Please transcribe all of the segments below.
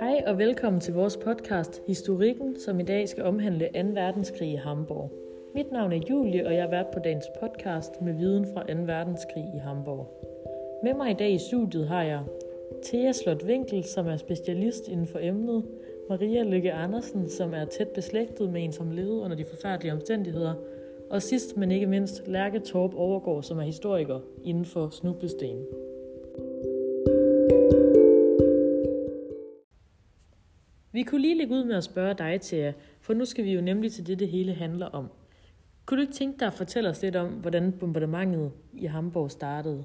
Hej og velkommen til vores podcast Historikken, som i dag skal omhandle 2. verdenskrig i Hamburg. Mit navn er Julie, og jeg er vært på dagens podcast med viden fra 2. verdenskrig i Hamburg. Med mig i dag i studiet har jeg Thea Slot Winkel, som er specialist inden for emnet, Maria Lykke Andersen, som er tæt beslægtet med en, som levede under de forfærdelige omstændigheder, og sidst men ikke mindst Lærke Torp Overgaard, som er historiker inden for snublesten. Vi kunne lige lægge ud med at spørge dig, Thea, for nu skal vi jo nemlig til det, det hele handler om. Kunne du ikke tænke dig at fortælle os lidt om, hvordan bombardementet i Hamburg startede?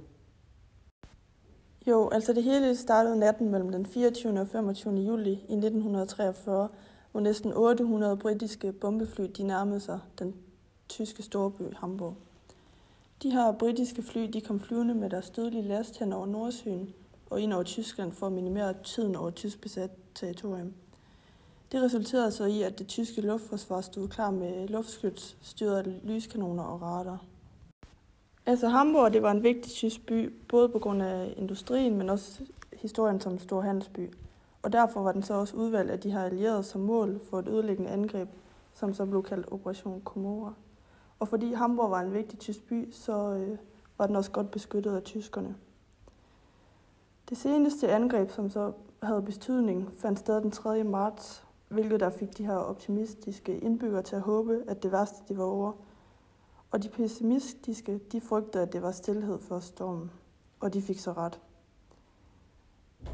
Jo, altså det hele startede natten mellem den 24. og 25. juli i 1943, hvor næsten 800 britiske bombefly de nærmede sig den tyske storby Hamburg. De her britiske fly de kom flyvende med deres dødelige last hen over Nordsøen og ind over Tyskland for at minimere tiden over tysk besat territorium. Det resulterede så i, at det tyske luftforsvar stod klar med luftskytsstyrede lyskanoner og radar. Altså Hamburg det var en vigtig tysk by, både på grund af industrien, men også historien som en stor handelsby. Og derfor var den så også udvalgt af de her allierede som mål for et ødelæggende angreb, som så blev kaldt Operation Komora. Og fordi Hamburg var en vigtig tysk by, så øh, var den også godt beskyttet af tyskerne. Det seneste angreb, som så havde betydning, fandt sted den 3. marts, hvilket der fik de her optimistiske indbyggere til at håbe, at det værste de var over. Og de pessimistiske, de frygtede, at det var stillhed for stormen, og de fik så ret.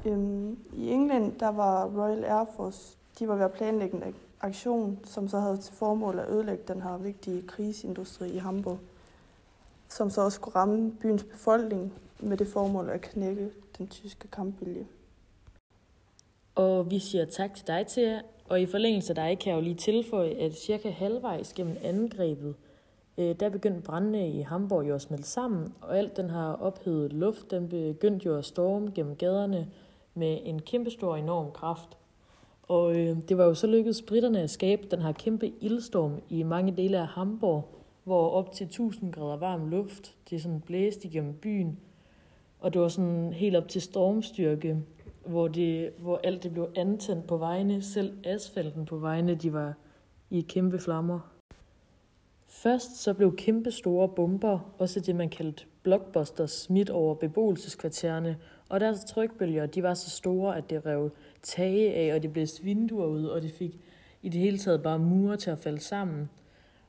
Øhm, I England, der var Royal Air Force, de var ved at planlægge en aktion, som så havde til formål at ødelægge den her vigtige krigsindustri i Hamburg, som så også skulle ramme byens befolkning med det formål at knække den tyske kampvilje. Og vi siger tak til dig, Thea, og i forlængelse af dig kan jeg jo lige tilføje, at cirka halvvejs gennem angrebet, øh, der begyndte brændene i Hamburg jo at smelte sammen, og alt den her ophedede luft, den begyndte jo at storme gennem gaderne med en kæmpestor enorm kraft. Og øh, det var jo så lykkedes britterne at skabe den her kæmpe ildstorm i mange dele af Hamburg, hvor op til 1000 grader varm luft, det sådan blæste igennem byen, og det var sådan helt op til stormstyrke, hvor, det, hvor alt det blev antændt på vejene, selv asfalten på vejene, de var i kæmpe flammer. Først så blev kæmpe store bomber, også det man kaldte blockbusters, smidt over beboelseskvartererne, og deres trykbølger, de var så store, at det rev tage af, og det blev vinduer ud, og det fik i det hele taget bare mure til at falde sammen.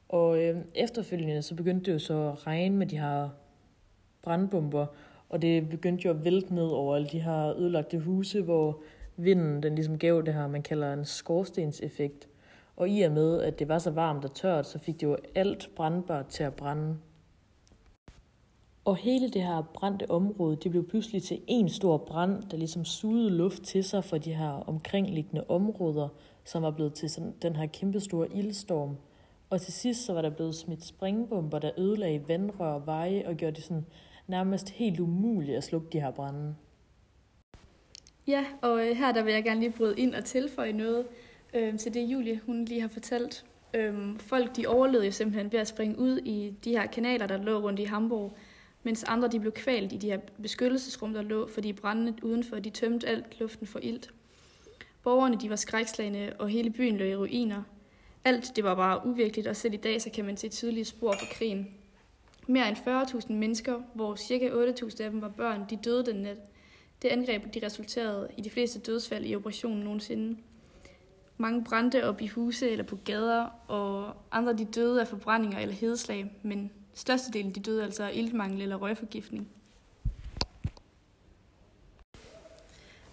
Og øh, efterfølgende så begyndte det jo så at regne med de her brandbomber, og det begyndte jo at vælte ned over alle de her ødelagte huse, hvor vinden den ligesom gav det her, man kalder en skorstenseffekt. Og i og med, at det var så varmt og tørt, så fik det jo alt brandbart til at brænde. Og hele det her brændte område, det blev pludselig til en stor brand, der ligesom sugede luft til sig fra de her omkringliggende områder, som var blevet til sådan den her kæmpestore ildstorm. Og til sidst så var der blevet smidt springbomber, der ødelagde vandrør og veje og gjorde det sådan nærmest helt umuligt at slukke de her brænde. Ja, og øh, her der vil jeg gerne lige bryde ind og tilføje noget øh, til det, Julie hun lige har fortalt. Øh, folk de overlevede jo simpelthen ved at springe ud i de her kanaler, der lå rundt i Hamburg, mens andre de blev kvalt i de her beskyttelsesrum, der lå, fordi brændene udenfor de tømte alt luften for ilt. Borgerne de var skrækslagende, og hele byen lå i ruiner. Alt det var bare uvirkeligt, og selv i dag så kan man se tydelige spor fra krigen. Mere end 40.000 mennesker, hvor ca. 8.000 af dem var børn, de døde den nat. Det angreb de resulterede i de fleste dødsfald i operationen nogensinde. Mange brændte op i huse eller på gader, og andre de døde af forbrændinger eller hedeslag, men størstedelen de døde altså af iltmangel eller røgforgiftning.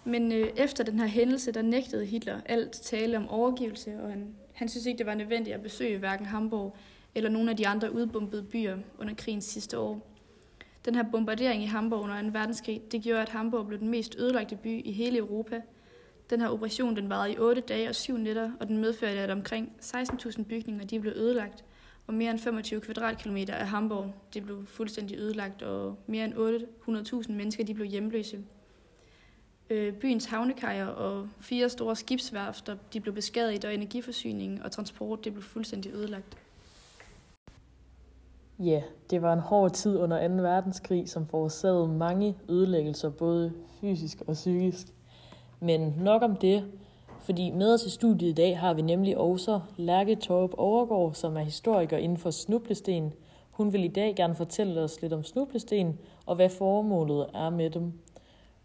Men øh, efter den her hændelse, der nægtede Hitler alt tale om overgivelse, og han, han synes ikke, det var nødvendigt at besøge hverken Hamburg eller nogle af de andre udbombede byer under krigens sidste år. Den her bombardering i Hamburg under 2. verdenskrig, det gjorde, at Hamburg blev den mest ødelagte by i hele Europa. Den her operation den varede i 8 dage og 7 nætter, og den medførte, at omkring 16.000 bygninger de blev ødelagt, og mere end 25 kvadratkilometer af Hamburg det blev fuldstændig ødelagt, og mere end 800.000 mennesker de blev hjemløse. Øh, byens havnekajer og fire store skibsværfter de blev beskadiget, og energiforsyningen og transport det blev fuldstændig ødelagt. Ja, det var en hård tid under 2. verdenskrig, som forårsagede mange ødelæggelser, både fysisk og psykisk. Men nok om det. fordi med os i studiet i dag har vi nemlig også Lærke Torp Overgaard, som er historiker inden for snublesten. Hun vil i dag gerne fortælle os lidt om snublesten og hvad formålet er med dem.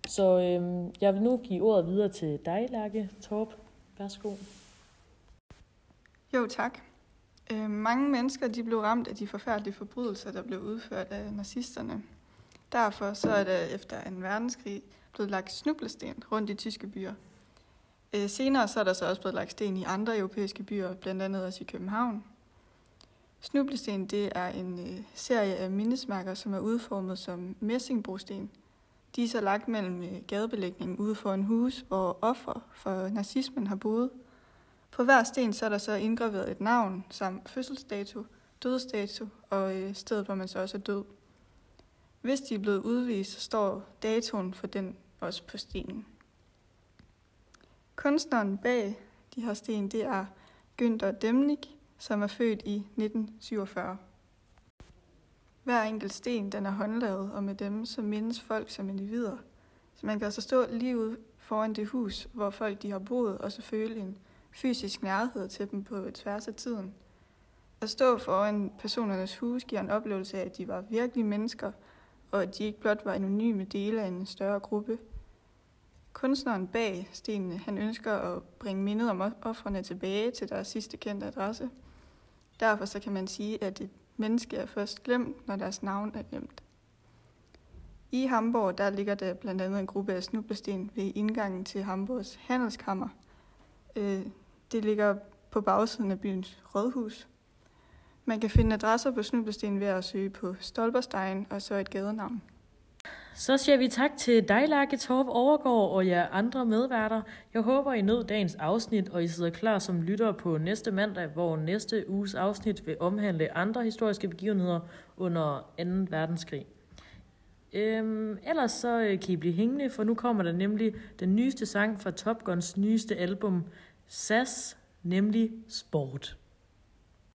Så øhm, jeg vil nu give ordet videre til dig, Lærke Torp. Værsgo. Jo, tak. Øh, mange mennesker de blev ramt af de forfærdelige forbrydelser, der blev udført af nazisterne. Derfor så er der efter en verdenskrig blevet lagt snublesten rundt i tyske byer. Øh, senere så er der så også blevet lagt sten i andre europæiske byer, blandt andet også i København. Snublesten det er en øh, serie af mindesmærker, som er udformet som messingbrosten. De er så lagt mellem øh, gadebelægningen ude for en hus, hvor offer for nazismen har boet. På hver sten så er der så indgraveret et navn samt fødselsdato, dødsdato og øh, stedet, hvor man så også er død. Hvis de er blevet udvist, så står datoen for den også på stenen. Kunstneren bag de her sten, det er Günther Demnig, som er født i 1947. Hver enkelt sten den er håndlavet, og med dem så mindes folk som individer. Så man kan altså stå lige ude foran det hus, hvor folk de har boet, og så føle en fysisk nærhed til dem på tværs af tiden. At stå foran personernes hus giver en oplevelse af, at de var virkelige mennesker, og at de ikke blot var anonyme dele af en større gruppe. Kunstneren bag stenene, han ønsker at bringe mindet om offrene tilbage til deres sidste kendte adresse. Derfor så kan man sige, at et menneske er først glemt, når deres navn er glemt. I Hamburg der ligger der blandt andet en gruppe af snublesten ved indgangen til Hamburgs handelskammer. Øh, det ligger på bagsiden af byens rådhus. Man kan finde adresser på snublesten ved at søge på Stolperstein og så et gadenavn. Så siger vi tak til dig, Lærke Torp Overgaard og jer andre medværter. Jeg håber, I nød dagens afsnit, og I sidder klar som lytter på næste mandag, hvor næste uges afsnit vil omhandle andre historiske begivenheder under 2. verdenskrig. Øhm, ellers så øh, kan I blive hængende, for nu kommer der nemlig den nyeste sang fra Top Guns nyeste album, SAS, nemlig Sport.